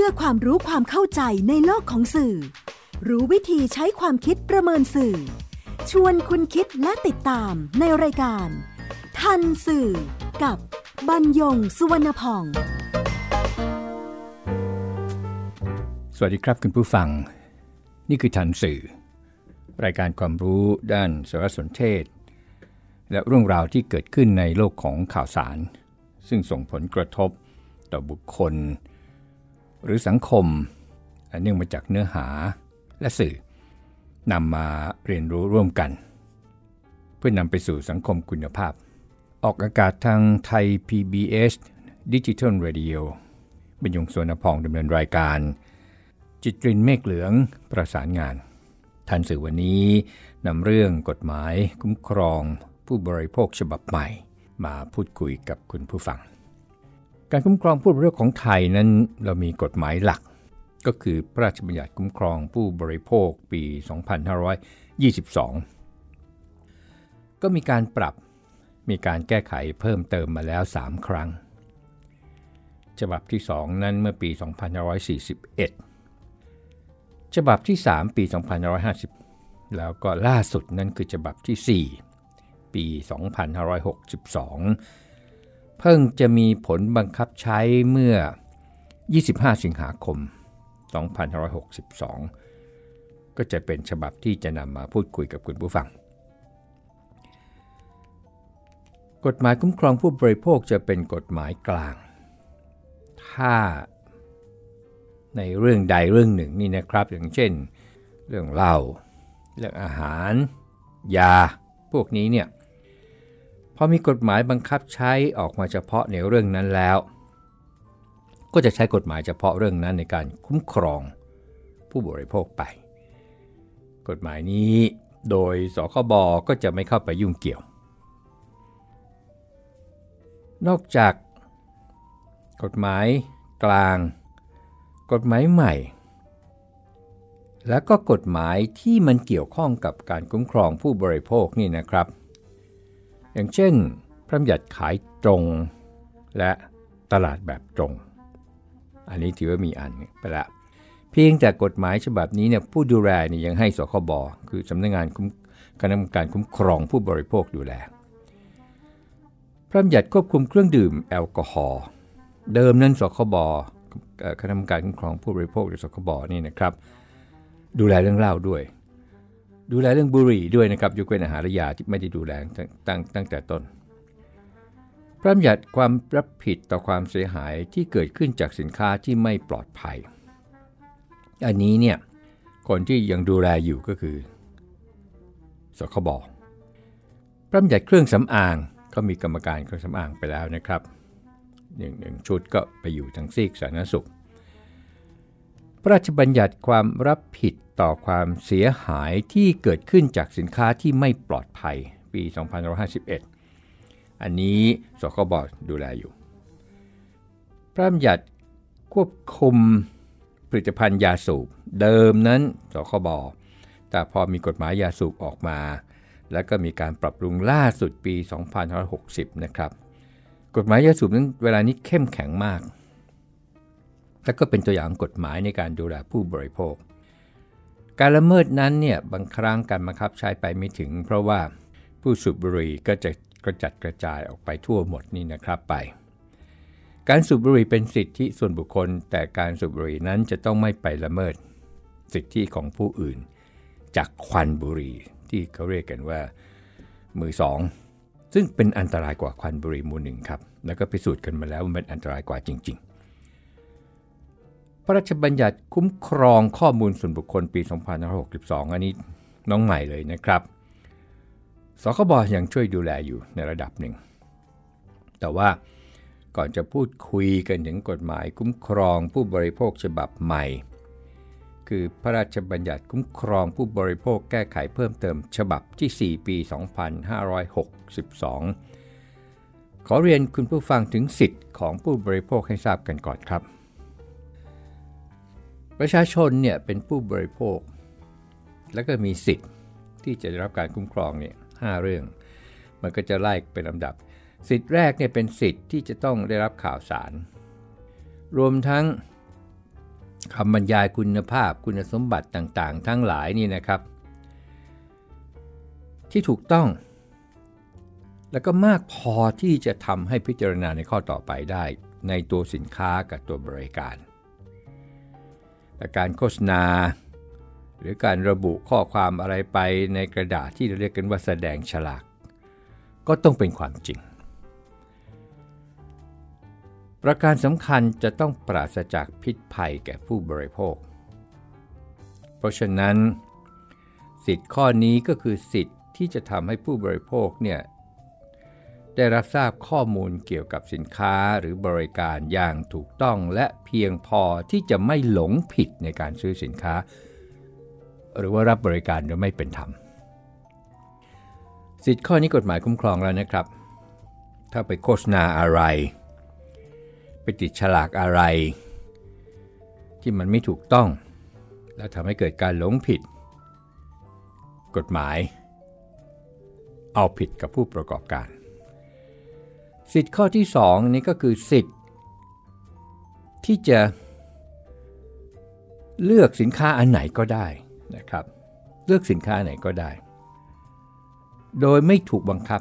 พื่อความรู้ความเข้าใจในโลกของสื่อ รู้วิธีใช้ความคิดประเมินสื่อ ชวนคุณคิดและติดตามในรายการ ทันสื่อ กับบรรยงสุวรรณพอง สวัสดีครับคุณผู้ฟัง นี่คือทันสื่อ รายการความรู้ด้านสารสนเทศ และเรื่องราวที่เกิดขึ้นในโลกของข่าวสาร ซึ่งส่งผลกระทบต่อบุคคล หรือสังคมเนื่องมาจากเนื้อหาและสื่อนำมาเรียนรู้ร่วมกัน เพื่อนำไปสู่สังคมคุณภาพ ออกอากาศทางไทย PBS Digital Radio บรรยงสวนพองดำเนินรายการ จิตรินเมฆเหลืองประสานงานทันสื่อวันนี้นำเรื่องกฎหมายคุ้มครองผู้บริโภคฉบับใหม่ มาพูดคุยกับคุณผู้ฟัง การคุ้มครองผู้บริโภคของไทยนั้นเรามีกฎหมายหลัก ก็คือพระราชบัญญัติคุ้มครองผู้บริโภคปี 2522 ก็มีการปรับมีการแก้ไขเพิ่มเติมมาแล้ว 3 ครั้ง ฉบับที่ 2 นั้นเมื่อปี 2541 ฉบับที่ 3 ปี 2550 แล้วก็ล่าสุดนั่นคือฉบับที่ 4 ปี 2562 เพิ่งจะมีผลบังคับใช้เมื่อ 25 สิงหาคม 2562 ก็จะเป็นฉบับที่จะนำมาพูดคุยกับคุณผู้ฟัง กฎหมายคุ้มครองผู้บริโภคจะเป็นกฎหมายกลาง ถ้าในเรื่องใดเรื่องหนึ่งนี่นะครับ อย่างเช่น เรื่องเหล้าเรื่องอาหาร ยา พวกนี้เนี่ย พอมีกฎหมายบังคับใช้ออกมาเฉพาะในเรื่องนั้นแล้ว ก็จะใช้กฎหมายเฉพาะเรื่องนั้นในการคุ้มครองผู้บริโภคไป กฎหมายนี้โดยสคบก็จะไม่เข้าไปยุ่งเกี่ยว นอกจาก กฎหมายกลาง กฎหมายใหม่ และก็กฎหมายที่มันเกี่ยวข้องกับการคุ้มครองผู้บริโภคนี่นะครับ อย่างเช่น พระบัญญัติขายตรง และตลาดแบบตรง อันนี้ถือว่ามีอันไปละเพียงแต่กฎหมายฉบับนี้เนี่ยผู้ดูแลนี่ยังให้สคบคือสำนักงานคณะกรรมการคุ้มครองผู้บริโภคดูแล พระบัญญัติควบคุมเครื่องดื่มแอลกอฮอล์เดิมนั้นสคบคณะกรรมการคุ้มครองผู้บริโภคหรือสคบนี่นะครับ ดูแลเรื่องเหล้าด้วย ดูแลเรื่องบุหรี่ด้วยนะครับยกเว้นอาหารยาที่ไม่ได้ดูแลตั้งตั้งแต่ต้น พระบัญญัติความรับผิดต่อความเสียหายที่เกิดขึ้นจากสินค้าที่ไม่ปลอดภัย อันนี้เนี่ยคนที่ยังดูแลอยู่ก็คือสคบพระบัญญัติเครื่องสำอางก็มีกรรมการเครื่องสำอางไปแล้วนะครับหนึ่งหนึ่งชุดก็ไปอยู่ทางซีกสาธารณสุข ระราชบัญญัติความรับผิดต่อความเสียหายที่เกิดขึ้นจากสินค้าที่ไม่ปลอดภัยปี 2551 อันนี้สคบดูแลอยู่ พระราชบัญญัติควบคุมผลิตภัณฑ์ยาสูบเดิมนั้นสคบแต่พอมีกฎหมายยาสูบออกมา แล้วก็มีการปรับปรุงล่าสุดปี 2560 นะครับ กฎหมายยาสูบนั้นเวลานี้เข้มแข็งมาก และก็เป็นตัวอย่างกฎหมายในการดูแลผู้บริโภค การละเมิดนั้นเนี่ยบางครั้งการบังคับใช้ไปไม่ถึง เพราะว่าผู้สูบบุหรี่ก็จะกระจัดกระจายออกไปทั่วหมดนี่นะครับไป การสูบบุหรี่เป็นสิทธิส่วนบุคคล แต่การสูบบุหรี่นั้นจะต้องไม่ไปละเมิด สิทธิของผู้อื่น จากควันบุหรี่ที่เขาเรียกกันว่า มือสองซึ่งเป็นอันตรายกว่าควันบุหรี่มูลหนึ่งครับ แล้วก็พิสูจน์กันมาแล้วว่ามันอันตรายกว่าจริง ๆ พระราชบัญญัติคุ้มครองข้อมูลส่วนบุคคลปี 2562 อันนี้น้องใหม่เลยนะครับ สคบยังช่วยดูแลอยู่ในระดับหนึ่ง แต่ว่าก่อนจะพูดคุยกันถึงกฎหมายคุ้มครองผู้บริโภคฉบับใหม่ คือพระราชบัญญัติคุ้มครองผู้บริโภคแก้ไขเพิ่มเติมฉบับที่ 4 ปี 2562 ขอเรียนคุณผู้ฟังถึงสิทธิ์ของผู้บริโภคให้ทราบกันก่อนครับ ประชาชนเนี่ยเป็นผู้บริโภค แล้วก็มีสิทธิ์ที่จะได้รับการคุ้มครองเนี่ยห้าเรื่อง มันก็จะไล่เป็นลำดับ สิทธิ์แรกเนี่ยเป็นสิทธิ์ที่จะต้องได้รับข่าวสาร รวมทั้งคำบรรยายคุณภาพคุณสมบัติต่างๆ ทั้งหลายนี่นะครับ ที่ถูกต้อง แล้วก็มากพอที่จะทำให้พิจารณาในข้อต่อไปได้ ในตัวสินค้ากับตัวบริการ แต่การโฆษณา หรือการระบุข้อความอะไรไปในกระดาษที่เราเรียกกันว่าแสดงฉลาก ก็ต้องเป็นความจริง ประการสำคัญจะต้องปราศจากพิษภัยแก่ผู้บริโภค เพราะฉะนั้น สิทธิ์ข้อนี้ก็คือสิทธิ์ที่จะทำให้ผู้บริโภคเนี่ย ได้รับทราบข้อมูลเกี่ยวกับสินค้าหรือบริการอย่างถูกต้องและเพียงพอที่จะไม่หลงผิดในการซื้อสินค้า หรือว่ารับบริการโดยไม่เป็นธรรม สิทธิข้อนี้กฎหมายคุ้มครองแล้วนะครับ ถ้าไปโฆษณาอะไร ไปติดฉลากอะไร ที่มันไม่ถูกต้อง แล้วทำให้เกิดการหลงผิด กฎหมาย เอาผิดกับผู้ประกอบการ สิทธิ์ข้อที่2นี้ก็คือสิทธิ์ ที่จะเลือกสินค้าอันไหนก็ได้นะครับ เลือกสินค้าไหนก็ได้ โดยไม่ถูกบังคับ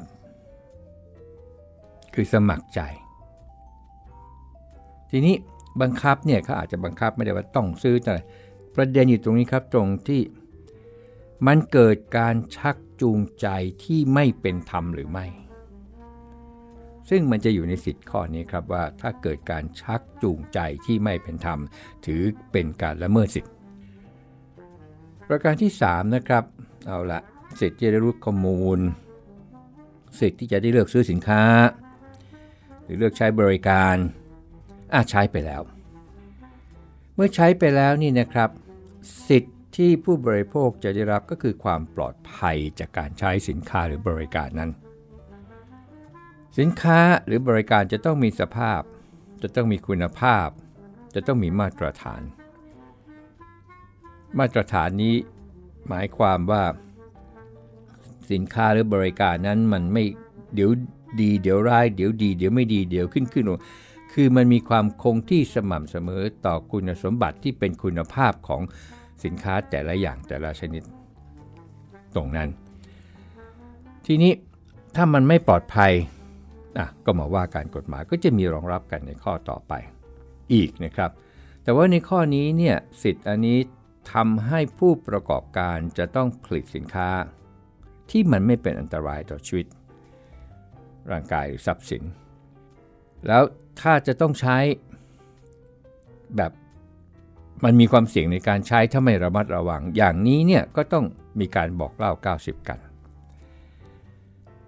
คือสมัครใจ ทีนี้บังคับเนี่ยเขาอาจจะบังคับไม่ได้ว่าต้องซื้อแต่ประเด็นอยู่ตรงนี้ครับตรงที่มันเกิดการชักจูงใจที่ไม่เป็นธรรมหรือไม่ ซึ่งมันจะอยู่ในสิทธิ์ข้อนี้ครับว่าถ้าเกิดการชักจูงใจที่ไม่เป็นธรรม ถือเป็นการละเมิดสิทธิ์ ประการที่ 3 นะครับ เอาละสิทธิ์จะได้รู้ข้อมูล สิทธิ์ที่จะได้เลือกซื้อสินค้า หรือเลือกใช้บริการอาใช้ไปแล้ว เมื่อใช้ไปแล้วนี่นะครับ สิทธิ์ที่ผู้บริโภคจะได้รับก็คือความปลอดภัยจากการใช้สินค้าหรือบริการนั้น สินค้าหรือบริการจะต้องมีสภาพ จะต้องมีคุณภาพ จะต้องมีมาตรฐาน มาตรฐานนี้หมายความว่า สินค้าหรือบริการนั้นมันไม่เดี๋ยวดีเดี๋ยวร้ายเดี๋ยวดี เดี๋ยวไม่ดีเดี๋ยวขึ้นขึ้นลงคือมันมีความคงที่สม่ำเสมอต่อคุณสมบัติที่เป็นคุณภาพของสินค้าแต่ละอย่างแต่ละชนิด ตรงนั้น ทีนี้ถ้ามันไม่ปลอดภัย นะก็มาว่าการกฎหมายก็จะมีรองรับกันในข้อต่อไปอีกนะครับ แต่ว่าในข้อนี้เนี่ยสิทธิ์อันนี้ทำให้ผู้ประกอบการจะต้องผลิตสินค้า ที่มันไม่เป็นอันตรายต่อชีวิต ร่างกายหรือทรัพย์สิน แล้วถ้าจะต้องใช้แบบมันมีความเสี่ยงในการใช้ถ้าไม่ระมัดระวัง อย่างนี้เนี่ยก็ต้องมีการบอกเล่า 90 กัน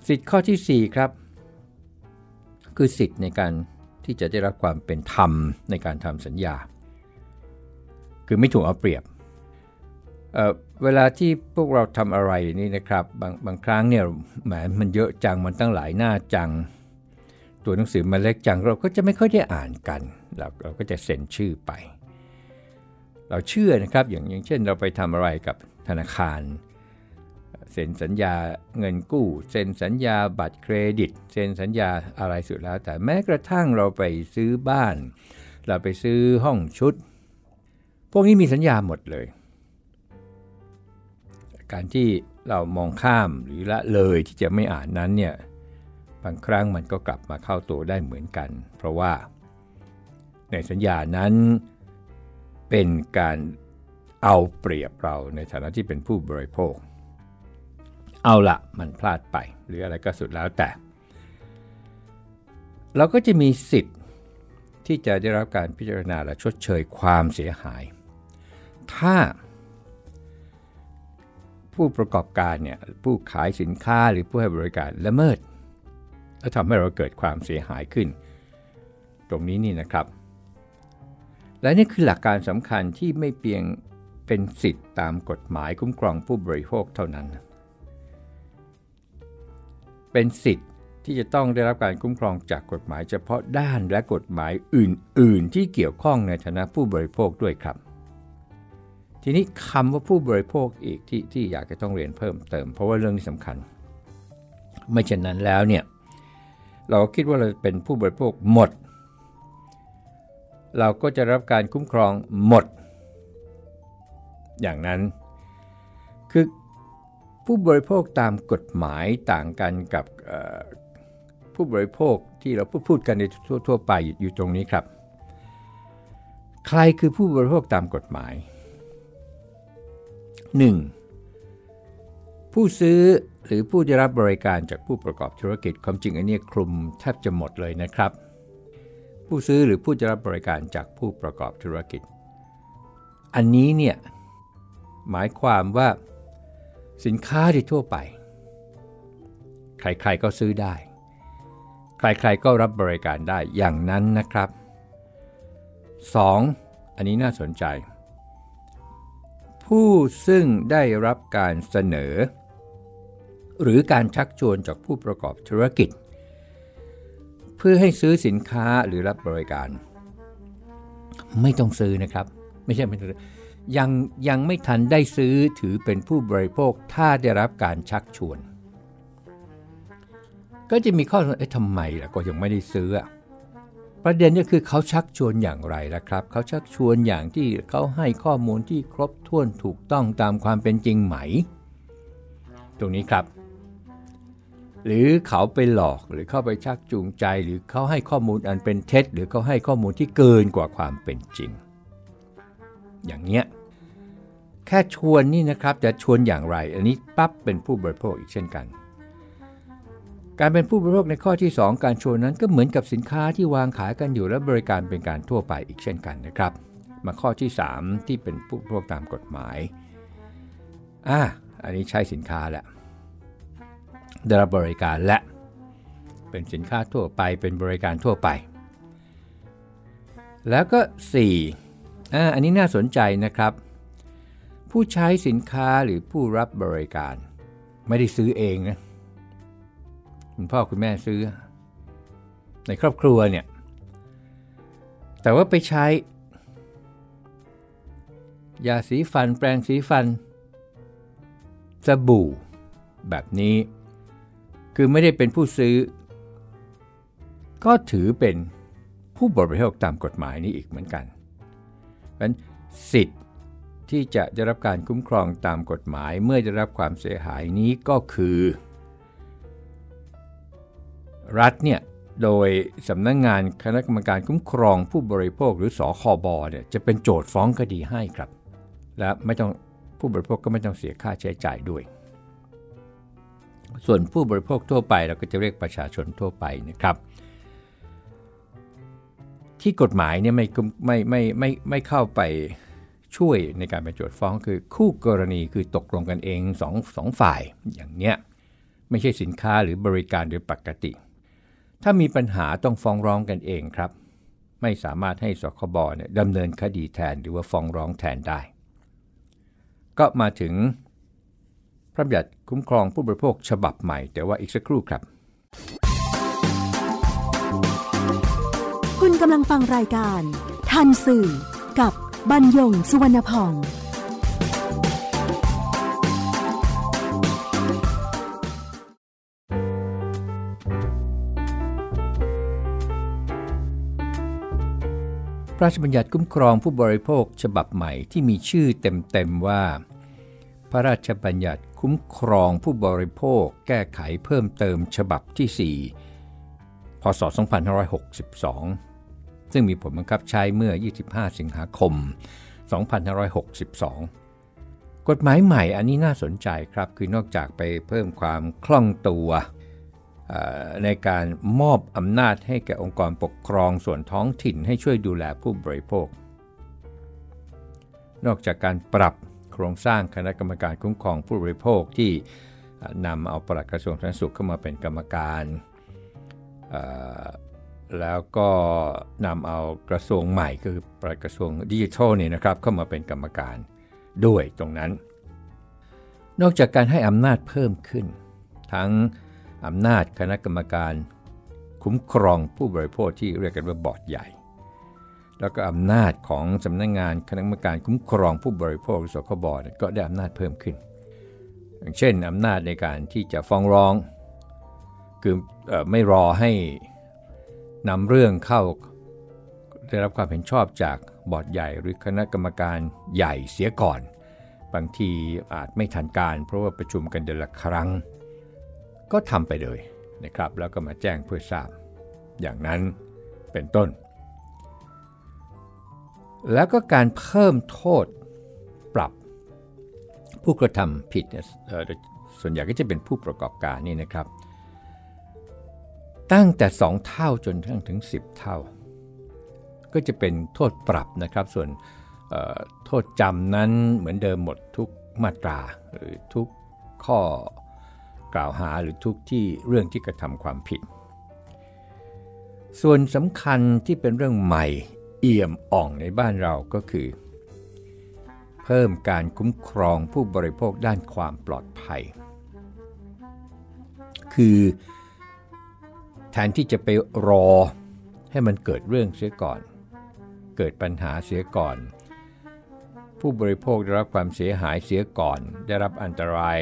สิทธิ์ข้อที่ 4 ครับ คือสิทธิ์ในการที่จะได้รับความเป็นธรรมในการทำสัญญา คือไม่ถูกเอาเปรียบเเวลาที่พวกเราทำอะไรนี่นะครับบางบางครั้งเนี่ยแหมมันเยอะจังมันตั้งหลายหน้าจัง ตัวหนังสือมันเล็กจังเราก็จะไม่ค่อยได้อ่านกันเราเราก็จะเซ็นชื่อไป เราเชื่อนะครับอย่างอย่างเช่น เราไปทำอะไรกับธนาคาร ซ็นสัญญาเงินกู้ เซ็นสัญญาบัตรเครดิต เซ็นสัญญาอะไรสุดแล้ว แต่แม้กระทั่งเราไปซื้อบ้าน เราไปซื้อห้องชุด พวกนี้มีสัญญาหมดเลย การที่เรามองข้ามหรือละเลยที่จะไม่อ่านนั้นเนี่ยบางครั้งมันก็กลับมาเข้าตัวได้เหมือนกัน เพราะว่า ในสัญญานั้นเป็นการเอาเปรียบเราในฐานะที่เป็นผู้บริโภค เอาละมันพลาดไป หรืออะไรก็สุดแล้วแต่ เราก็จะมีสิทธิ์ที่จะได้รับการพิจารณาและชดเชยความเสียหาย ถ้า ผู้ประกอบการเนี่ยผู้ขายสินค้าหรือผู้ให้บริการละเมิด และทำให้เราเกิดความเสียหายขึ้น ตรงนี้นี่นะครับ และนี่คือหลักการสำคัญที่ไม่เพียงเป็นสิทธิ์ตามกฎหมายคุ้มครองผู้บริโภคเท่านั้น เป็นสิทธิ์ที่จะต้องได้รับการคุ้มครองจากกฎหมายเฉพาะด้านและกฎหมายอื่น ๆ ที่เกี่ยวข้องในฐานะผู้บริโภคด้วยครับ ทีนี้คำว่าผู้บริโภคอีกที่ที่อยากจะต้องเรียนเพิ่มเติม เพราะว่าเรื่องนี้สำคัญ ไม่เช่นนั้นแล้วเนี่ยเราคิดว่าเราเป็นผู้บริโภคหมด เราก็จะรับการคุ้มครองหมด อย่างนั้น คือ ผู้บริโภคตามกฎหมายต่างกันกับผู้บริโภคที่เราพูดพูดกันในทั่ว ๆ ไปอยู่ตรงนี้ครับ ใครคือผู้บริโภคตามกฎหมาย 1. ผู้ซื้อหรือผู้ได้รับบริการจากผู้ประกอบธุรกิจความจริงอันนี้คลุมแทบจะหมดเลยนะครับ ผู้ซื้อหรือผู้ได้รับบริการจากผู้ประกอบธุรกิจ อันนี้เนี่ยหมายความว่า สินค้าที่ทั่วไป ใครๆก็ซื้อได้ ใครๆก็รับบริการได้อย่างนั้นนะครับ 2. อันนี้น่าสนใจ ผู้ซึ่งได้รับการเสนอ หรือการชักชวนจากผู้ประกอบธุรกิจ เพื่อให้ซื้อสินค้าหรือรับบริการ ไม่ต้องซื้อนะครับ ไม่ใช่ไม่ต้อง ยังยังไม่ทันได้ซื้อถือเป็นผู้บริโภคถ้าได้รับการชักชวน ก็จะมีข้อสงสัยทำไมล่ะก็ยังไม่ได้ซื้อ ประเด็นก็คือเขาชักชวนอย่างไรล่ะครับ เขาชักชวนอย่างที่เขาให้ข้อมูลที่ครบถ้วนถูกต้องตามความเป็นจริงไหม ตรงนี้ครับ หรือเขาไปหลอกหรือเข้าไปชักจูงใจ หรือเขาให้ข้อมูลอันเป็นเท็จ หรือเขาให้ข้อมูลที่เกินกว่าความเป็นจริงอย่างเนี้ย แค่ชวนนี่นะครับจะชวนอย่างไร อันนี้ปั๊บเป็นผู้บริโภคอีกเช่นกัน การเป็นผู้บริโภคในข้อที่ 2 การชวนนั้นก็เหมือนกับสินค้าที่วางขายกันอยู่และบริการเป็นการทั่วไปอีกเช่นกันนะครับ มาข้อที่ 3 ที่เป็นผู้บริโภคตามกฎหมายอ่าอันนี้ใช้สินค้าแหละได้รับบริการและเป็นสินค้าทั่วไปเป็นบริการทั่วไป แล้วก็4อ่าอันนี้น่าสนใจนะครับ ผู้ใช้สินค้าหรือผู้รับบริการ ไม่ได้ซื้อเองนะคุณพ่อคุณแม่ซื้อ ในครอบครัวเนี่ย แต่ว่าไปใช้ ยาสีฟันแปรงสีฟันสบู่ แบบนี้ คือไม่ได้เป็นผู้ซื้อ ก็ถือเป็นผู้บริโภคตามกฎหมายนี้อีกเหมือนกันเพราะสิทธิ์ ที่จะได้รับการคุ้มครองตามกฎหมายเมื่อได้รับความเสียหายนี้ก็คือ รัฐเนี่ยโดยสำนักงงานคณะกรรมการคุ้มครองผู้บริโภคหรือสอคอบเนี่ยจะเป็นโจทย์ฟ้องคดีให้ครับ และไม่ต้องผู้บริโภคก็ไม่ต้องเสียค่าใช้จ่ายด้วย ส่วนผู้บริโภคทั่วไปเราก็จะเรียกประชาชนทั่วไปนะครับ ที่กฎหมายเนี่ยไม่ไม่ไม่ไม่ไม่เข้าไป ช่วยในการไปโจทฟ้องคือคู่กรณีคือตกลงกันเองสองสองฝ่ายอย่างเนี้ยไม่ใช่สินค้าหรือบริการโดยปกติ ถ้ามีปัญหาต้องฟ้องร้องกันเองครับ ไม่สามารถให้สคบเนี่ยดำเนินคดีแทนหรือว่าฟ้องร้องแทนได้ ก็มาถึงพระบัญญัติคุ้มครองผู้บริโภคฉบับใหม่ แต่ว่าอีกสักครู่ครับ คุณกำลังฟังรายการ ทันสื่อกับ บรรยงสุวรรณพอง พระราชบัญญัติคุ้มครองผู้บริโภคฉบับใหม่ที่มีชื่อเต็มๆว่า พระราชบัญญัติคุ้มครองผู้บริโภคแก้ไขเพิ่มเติมฉบับที่ 4 พศ 2562 ซึ่งมีผลบังคับใช้เมื่อ 25 สิงหาคม 2562 กฎหมายใหม่อันนี้น่าสนใจครับ คือนอกจากไปเพิ่มความคล่องตัวในการมอบอำนาจให้แก่องค์กรปกครองส่วนท้องถิ่นให้ช่วยดูแลผู้บริโภค นอกจากการปรับโครงสร้างคณะกรรมการคุ้มครองผู้บริโภคที่นำเอาปลัดกระทรวงสาธารณสุขเข้ามาเป็นกรรมการ แล้วก็นำเอากระทรวงใหม่คือประกระทรวงดิจิทัลเนี่ยนะครับเข้ามาเป็นกรรมการด้วยตรงนั้น นอกจากการให้อำนาจเพิ่มขึ้น ทั้งอำนาจคณะกรรมการ คุ้มครองผู้บริโภคที่เรียกกันว่าบอร์ดใหญ่ แล้วก็อำนาจของสำนักงงานคณะกรรมการคุ้มครองผู้บริโภคสคบก็ได้อำนาจเพิ่มขึ้น อย่างเช่นอำนาจในการที่จะฟ้องร้องคืออไม่รอให้ นำเรื่องเข้าได้รับความเห็นชอบจากบอร์ดใหญ่หรือคณะกรรมการใหญ่เสียก่อน บางทีอาจไม่ทันการ เพราะว่าประชุมกันเดือนละครั้ง ก็ทำไปเลยนะครับ แล้วก็มาแจ้งเพื่อทราบ อย่างนั้นเป็นต้น แล้วก็การเพิ่มโทษปรับ ผู้กระทำผิดส่วนใหญ่ก็จะเป็นผู้ประกอบการนี่นะครับ ตั้งแต่2เท่าจนทั้งถึง 10 เท่า ก็จะเป็นโทษปรับนะครับ ส่วนโทษจำนั้นเหมือนเดิมหมดทุกมาตราหรือทุกข้อกล่าวหาหรือทุกที่เรื่องที่กระทำความผิด ส่วนสำคัญที่เป็นเรื่องใหม่เอี่ยมอ่องในบ้านเราก็คือ เพิ่มการคุ้มครองผู้บริโภคด้านความปลอดภัย คือ นที่จะไปรอให้มันเกิดเรื่องเสียก่อน เกิดปัญหาเสียก่อน ผู้บริโภคได้รับความเสียหายเสียก่อน ได้รับอันตราย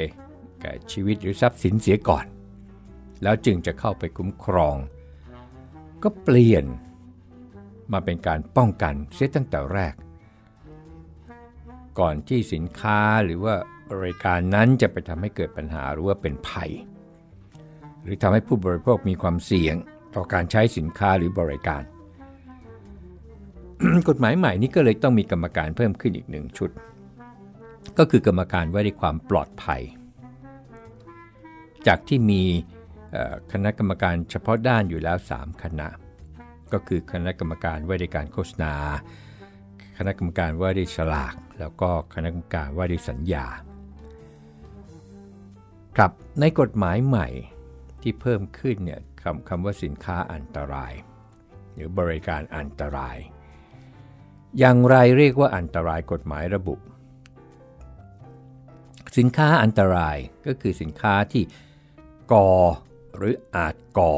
แก่ชีวิตหรือทรัพย์สินเสียก่อน แล้วจึงจะเข้าไปคุ้มครอง ก็เปลี่ยนมาเป็นการป้องกันเสียตั้งแต่แรก ก่อนที่สินค้าหรือว่าบริการนั้นจะไปทำให้เกิดปัญหาหรือว่าเป็นภัย หรือทำให้ผู้บริโภคมีความเสี่ยงต่อการใช้สินค้าหรือบริการ กฎหมายใหม่นี้ก็เลยต้องมีกรรมการเพิ่มขึ้นอีกหนึ่งชุด ก็คือกรรมการว่าด้วยความปลอดภัย จากที่มีคณะกรรมการเฉพาะด้านอยู่แล้ว 3 คณะ ก็คือคณะกรรมการว่าด้วยการโฆษณา คณะกรรมการว่าด้วยฉลาก แล้วก็คณะกรรมการว่าด้วยสัญญา ครับในกฎหมายใหม่ ที่เพิ่มขึ้นเนี่ยคำคำว่าสินค้าอันตราย หรือบริการอันตราย อย่างไรเรียกว่าอันตรายกฎหมายระบุ สินค้าอันตรายก็คือสินค้าที่ก่อหรืออาจก่อ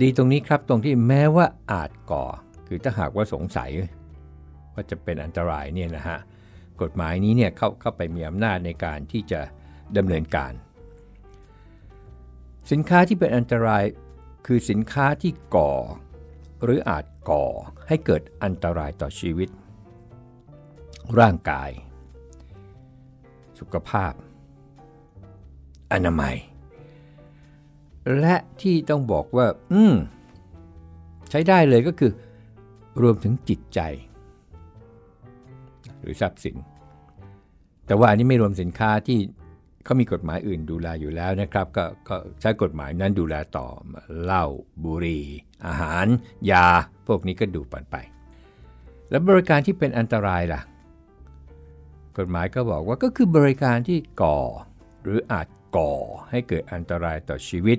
ดีตรงนี้ครับตรงที่แม้ว่าอาจก่อ คือถ้าหากว่าสงสัย ว่าจะเป็นอันตรายเนี่ยนะฮะกฎหมายนี้เนี่ยเข้าเข้าไปมีอำนาจในการที่จะดำเนินการ สินค้าที่เป็นอันตรายคือสินค้าที่ก่อ หรืออาจก่อให้เกิดอันตรายต่อชีวิต ร่างกาย สุขภาพ อนามัย และที่ต้องบอกว่า อืม ใช้ได้เลยก็คือ รวมถึงจิตใจ หรือทรัพย์สิน แต่ว่าอันนี้ไม่รวมสินค้าที่ เขามีกฎหมายอื่นดูแลอยู่แล้วนะครับกก็ใช้กฎหมายนั้นดูแลต่อเหล้าบุหรี่ อาหาร ยา พวกนี้ก็ดูปันไป แล้วบริการที่เป็นอันตรายล่ะ กฎหมายก็บอกว่าก็คือบริการที่ก่อ หรืออาจก่อให้เกิดอันตรายต่อชีวิต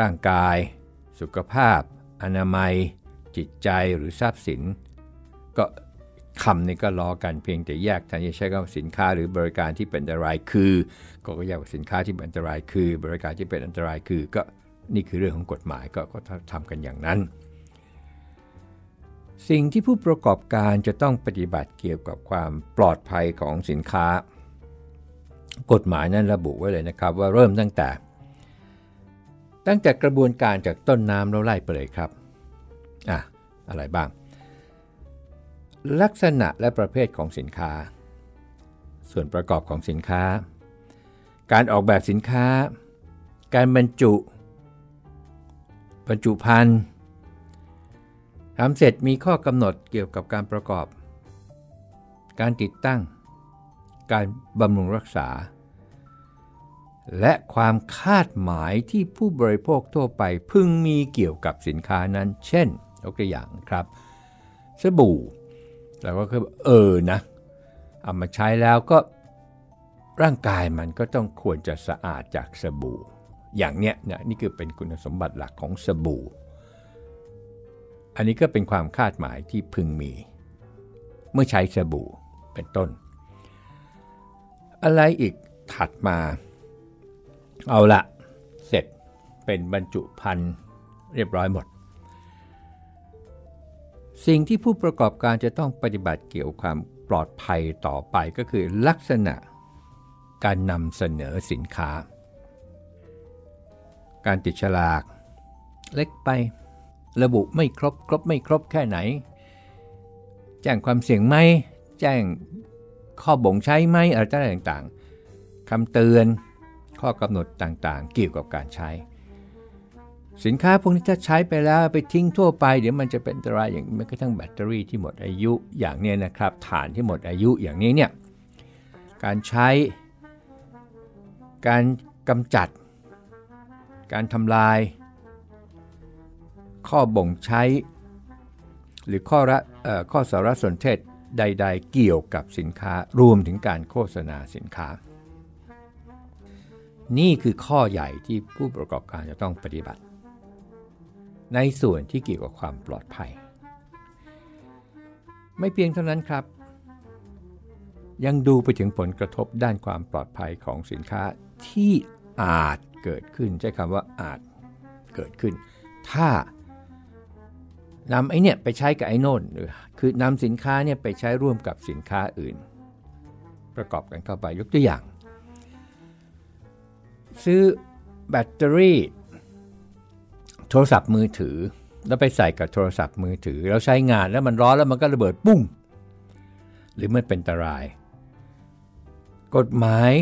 ร่างกาย สุขภาพ อนามัย จิตใจหรือทรัพย์สิน ก็ คำนี้ก็ล้อกันเพียงแต่แยกแทนจะใช้คำสินค้าหรือบริการที่เป็นอันตรายคือก็แยกว่าสินค้าที่เป็นอันตรายคือ บริการที่เป็นอันตรายคือก็นี่คือเรื่องของกฎหมายก็ก็ทำกันอย่างนั้น สิ่งที่ผู้ประกอบการจะต้องปฏิบัติเกี่ยวกับความปลอดภัยของสินค้า กฎหมายนั้นระบุไว้เลยนะครับว่าเริ่มตั้งแต่ ตั้งแต่กระบวนการจากต้นน้ำแล้วไล่ไปเลยครับอะอะไรบ้าง ลักษณะและประเภทของสินค้า ส่วนประกอบของสินค้า การออกแบบสินค้า การบรรจุบรรจุภัณฑ์ทำเสร็จมีข้อกำหนดเกี่ยวกับการประกอบ การติดตั้ง การบำรุงรักษา และความคาดหมายที่ผู้บริโภคทั่วไปพึงมีเกี่ยวกับสินค้านั้น เช่นยกตัวอย่างครับ สบู่ เราก็คือเออนะเอามาใช้แล้วก็ร่างกายมันก็ต้องควรจะสะอาดจากสบู่ อย่างเนี้ยนี่ยนี่คือเป็นคุณสมบัติหลักของสบู่ อันนี้ก็เป็นความคาดหมายที่พึงมี เมื่อใช้สบู่เป็นต้น อะไรอีกถัดมา เอาละเสร็จเป็นบรรจุภัณฑ์เรียบร้อยหมด สิ่งที่ผู้ประกอบการจะต้องปฏิบัติเกี่ยวความปลอดภัยต่อไปก็คือลักษณะการนำเสนอสินค้า การติดฉลาก เล็กไประบุไม่ครบครบไม่ครบแค่ไหน แจ้งความเสี่ยงไหมแจ้งข้อบ่งใช้ไหมอะไรต่างๆคำเตือนข้อกำหนดต่างๆ เกี่ยวกับการใช้ สินค้าพวกนี้ถ้าใช้ไปแล้วไปทิ้งทั่วไป เดี๋ยวมันจะเป็นอันตรายอย่างแม้กระทั่งแบตเตอรี่ที่หมดอายุอย่างนี้นะครับฐานที่หมดอายุอย่างนี้เนี่ยการใช้ การกำจัด การทำลาย ข้อบ่งใช้ หรือข้อระข้อสารสนเทศใด ๆ เกี่ยวกับสินค้ารวมถึงการโฆษณาสินค้า นี่คือข้อใหญ่ที่ผู้ประกอบการจะต้องปฏิบัติ ในส่วนที่เกี่ยวกับความปลอดภัย ไม่เพียงเท่านั้นครับ ยังดูไปถึงผลกระทบด้านความปลอดภัยของสินค้าที่อาจเกิดขึ้น ใช้คำว่าอาจเกิดขึ้น ถ้านำไอ้เนี่ยไปใช้กับไอ้โน่นคือนำสินค้าเนี่ยไปใช้ร่วมกับสินค้าอื่น ประกอบกันเข้าไปยกตัวอย่าง ซื้อแบตเตอรี่ โทรศัพท์มือถือ แล้วไปใส่กับโทรศัพท์มือถือ แล้วใช้งานแล้วมันร้อนแล้วมันก็ระเบิดปุ้ง หรือมันเป็นอันตราย กฎหมาย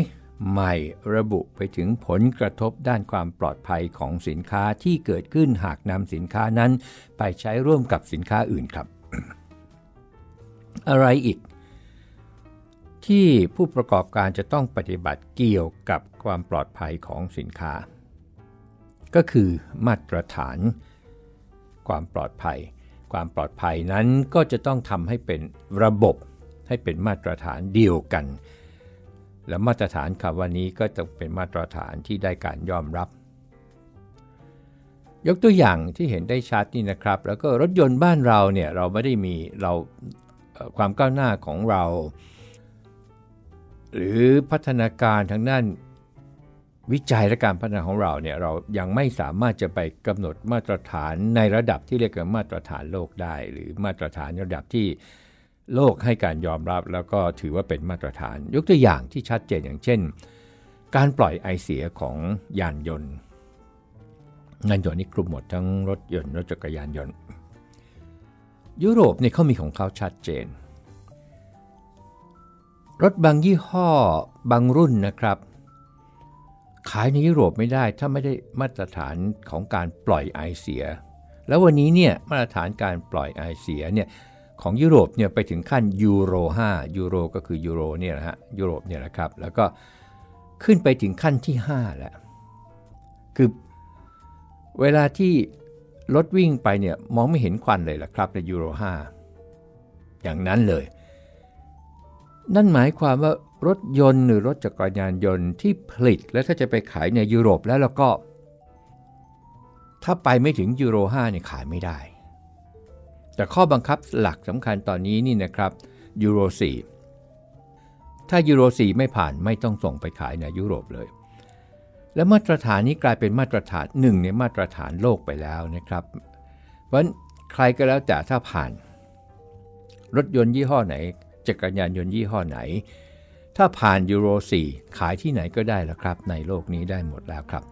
ใหม่ระบุไปถึงผลกระทบด้านความปลอดภัยของสินค้าที่เกิดขึ้นหากนำสินค้านั้น ไปใช้ร่วมกับสินค้าอื่นครับ อะไรอีก ที่ผู้ประกอบการจะต้องปฏิบัติเกี่ยวกับความปลอดภัยของสินค้า ก็คือมาตรฐาน ความปลอดภัย ความปลอดภัยนั้นก็จะต้องทำให้เป็นระบบให้เป็นมาตรฐานเดียวกัน และมาตรฐานคำว่านี้ก็จะเป็นมาตรฐานที่ได้การยอมรับ ยกตัวอย่างที่เห็นได้ชัดนี่นะครับ แล้วก็รถยนต์บ้านเราเนี่ยเราไม่ได้มีเราความก้าวหน้าของเรา หรือพัฒนาการทางด้าน วิจัยและการพัฒนาของเราเนี่ยเรายังไม่สามารถจะไปกำหนดมาตรฐานในระดับที่เรียกว่ามาตรฐานโลกได้ หรือมาตรฐานระดับที่โลกให้การยอมรับแล้วก็ถือว่าเป็นมาตรฐาน ยกตัวอย่างที่ชัดเจนอย่างเช่น การปล่อยไอเสียของยานยนต์ยานยนต์นี่คลุมหมดทั้งรถยนต์รถจักรยานยนต์ ยุโรปเนี่ยเขามีของเขาชัดเจน รถบางยี่ห้อบางรุ่นนะครับ ขายในยุโรปไม่ได้ถ้าไม่ได้มาตรฐานของการปล่อยไอเสีย แล้ววันนี้เนี่ยมาตรฐานการปล่อยไอเสียเนี่ยของยุโรปเนี่ยไปถึงขั้นยูโร5ยูโรก็คือยูโรเนี่ยนะฮะยุโรปเนี่ยนะครับแล้วก็ขึ้นไปถึงขั้นที่ 5 แล้ว คือเวลาที่รถวิ่งไปเนี่ยมองไม่เห็นควันเลยละครับในยูโร5อย่างนั้นเลย นั่นหมายความว่ารถยนต์หรือรถจักรยานยนต์ที่ผลิตแล้วถ้าจะไปขายในยุโรปแล้วแล้วก็ ถ้าไปไม่ถึงยูโร5เนี่ยขายไม่ได้ แต่ข้อบังคับหลักสำคัญตอนนี้นี่นะครับยูโร4ถ้ายูโร4ไม่ผ่านไม่ต้องส่งไปขายในยุโรปเลย และมาตรฐานนี้กลายเป็นมาตรฐานหนึ่งในมาตรฐานโลกไปแล้วนะครับ เพราะใครก็แล้วแต่ถ้าผ่าน รถยนต์ยี่ห้อไหน จักรยานยนต์ยี่ห้อไหน ถ้าผ่านยูโร 4 ขายที่ไหนก็ได้แล้วครับ ในโลกนี้ได้หมดแล้วครับ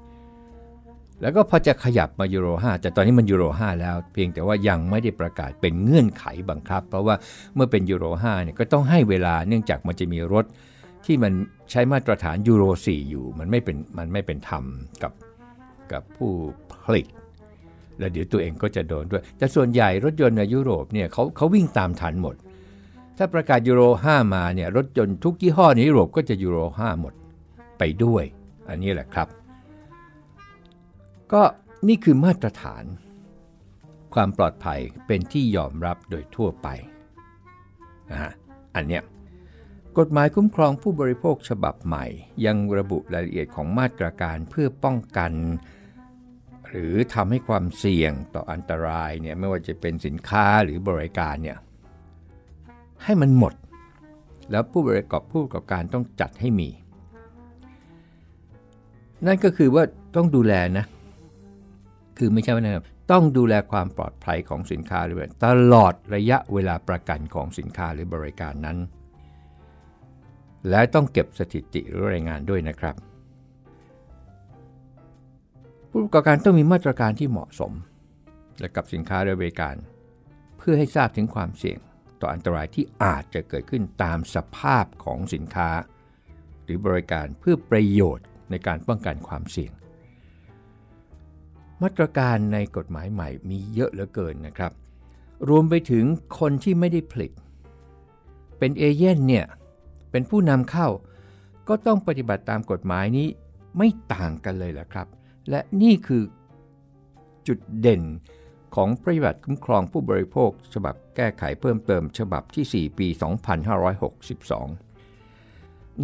แล้วก็พอจะขยับมายูโร 5 แต่ตอนนี้มันยูโร 5 แล้ว เพียงแต่ว่ายังไม่ได้ประกาศเป็นเงื่อนไขบังคับ เพราะว่าเมื่อเป็นยูโร 5 เนี่ยก็ต้องให้เวลาเนื่องจากมันจะมีรถที่มันใช้มาตรฐานยูโร 4 อยู่ มันไม่เป็นมันไม่เป็นธรรมกับกับผู้ผลิตแล้วเดี๋ยวตัวเองก็จะโดนด้วย แต่ส่วนใหญ่รถยนต์ในยุโรปเนี่ยเขาเขาวิ่งตามทันหมด ถ้าประกาศยูโร 5 มาเนี่ยรถยนต์ทุกยี่ห้อในยุโรปก็จะยูโร 5 หมดไปด้วย อันนี้แหละครับ ก็นี่คือมาตรฐาน ความปลอดภัยเป็นที่ยอมรับโดยทั่วไปนะฮะอันเนี้ยกฎหมายคุ้มครองผู้บริโภคฉบับใหม่ ยังระบุรายละเอียดของมาตรการเพื่อป้องกัน หรือทำให้ความเสี่ยงต่ออันตรายเนี่ยไม่ว่าจะเป็นสินค้าหรือบริการเนี่ย ให้มันหมด แล้วผู้บริกอบผู้ประกอบการต้องจัดให้มี นั่นก็คือว่าต้องดูแลนะ คือไม่ใช่ว่านะครับต้องดูแลความปลอดภัยของสินค้าหรือตลอดระยะเวลาประกันของสินค้าหรือบริการนั้น และต้องเก็บสถิติหรือรายงานด้วยนะครับ ผู้ประกอบการต้องมีมาตรการที่เหมาะสม และกับสินค้าหรือบริการ เพื่อให้ทราบถึงความเสี่ยง ต่ออันตรายที่อาจจะเกิดขึ้นตามสภาพของสินค้า หรือบริการเพื่อประโยชน์ในการป้องกันความเสี่ยง มาตรการในกฎหมายใหม่มีเยอะเหลือเกินนะครับ รวมไปถึงคนที่ไม่ได้ผลิต เป็นเอเย่นเนี่ย เป็นผู้นำเข้า ก็ต้องปฏิบัติตามกฎหมายนี้ไม่ต่างกันเลยแหละครับ และนี่คือจุดเด่น ของปฏิบัติคุ้มครองผู้บริโภค ฉบับแก้ไขเพิ่มเติม ฉบับที่ 4 ปี 2562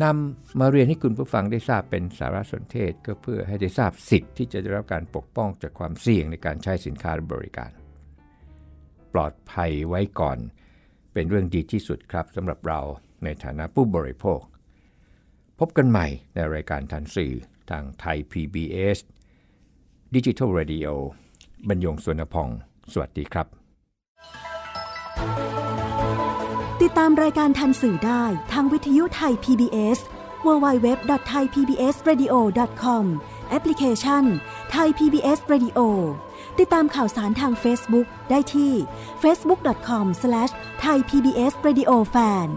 นำมาเรียนให้คุณผู้ฟังได้ทราบเป็นสารสนเทศ ก็เพื่อให้ได้ทราบสิทธิ์ที่จะได้รับการปกป้องจากความเสี่ยงในการใช้สินค้าบริการ ปลอดภัยไว้ก่อน เป็นเรื่องดีที่สุดครับสำหรับเราในฐานะผู้บริโภค พบกันใหม่ในรายการทันสื่อทางไทย PBS Digital Radio บรรยงสวนพอง สวัสดีครับ ติดตามรายการทันสื่อได้ทางวิทยุไทย PBS www.thaipbsradio.com แอปพลิเคชัน Thai PBS Radio ติดตามข่าวสารทาง Facebook ได้ที่ facebook.com/thaipbsradiofan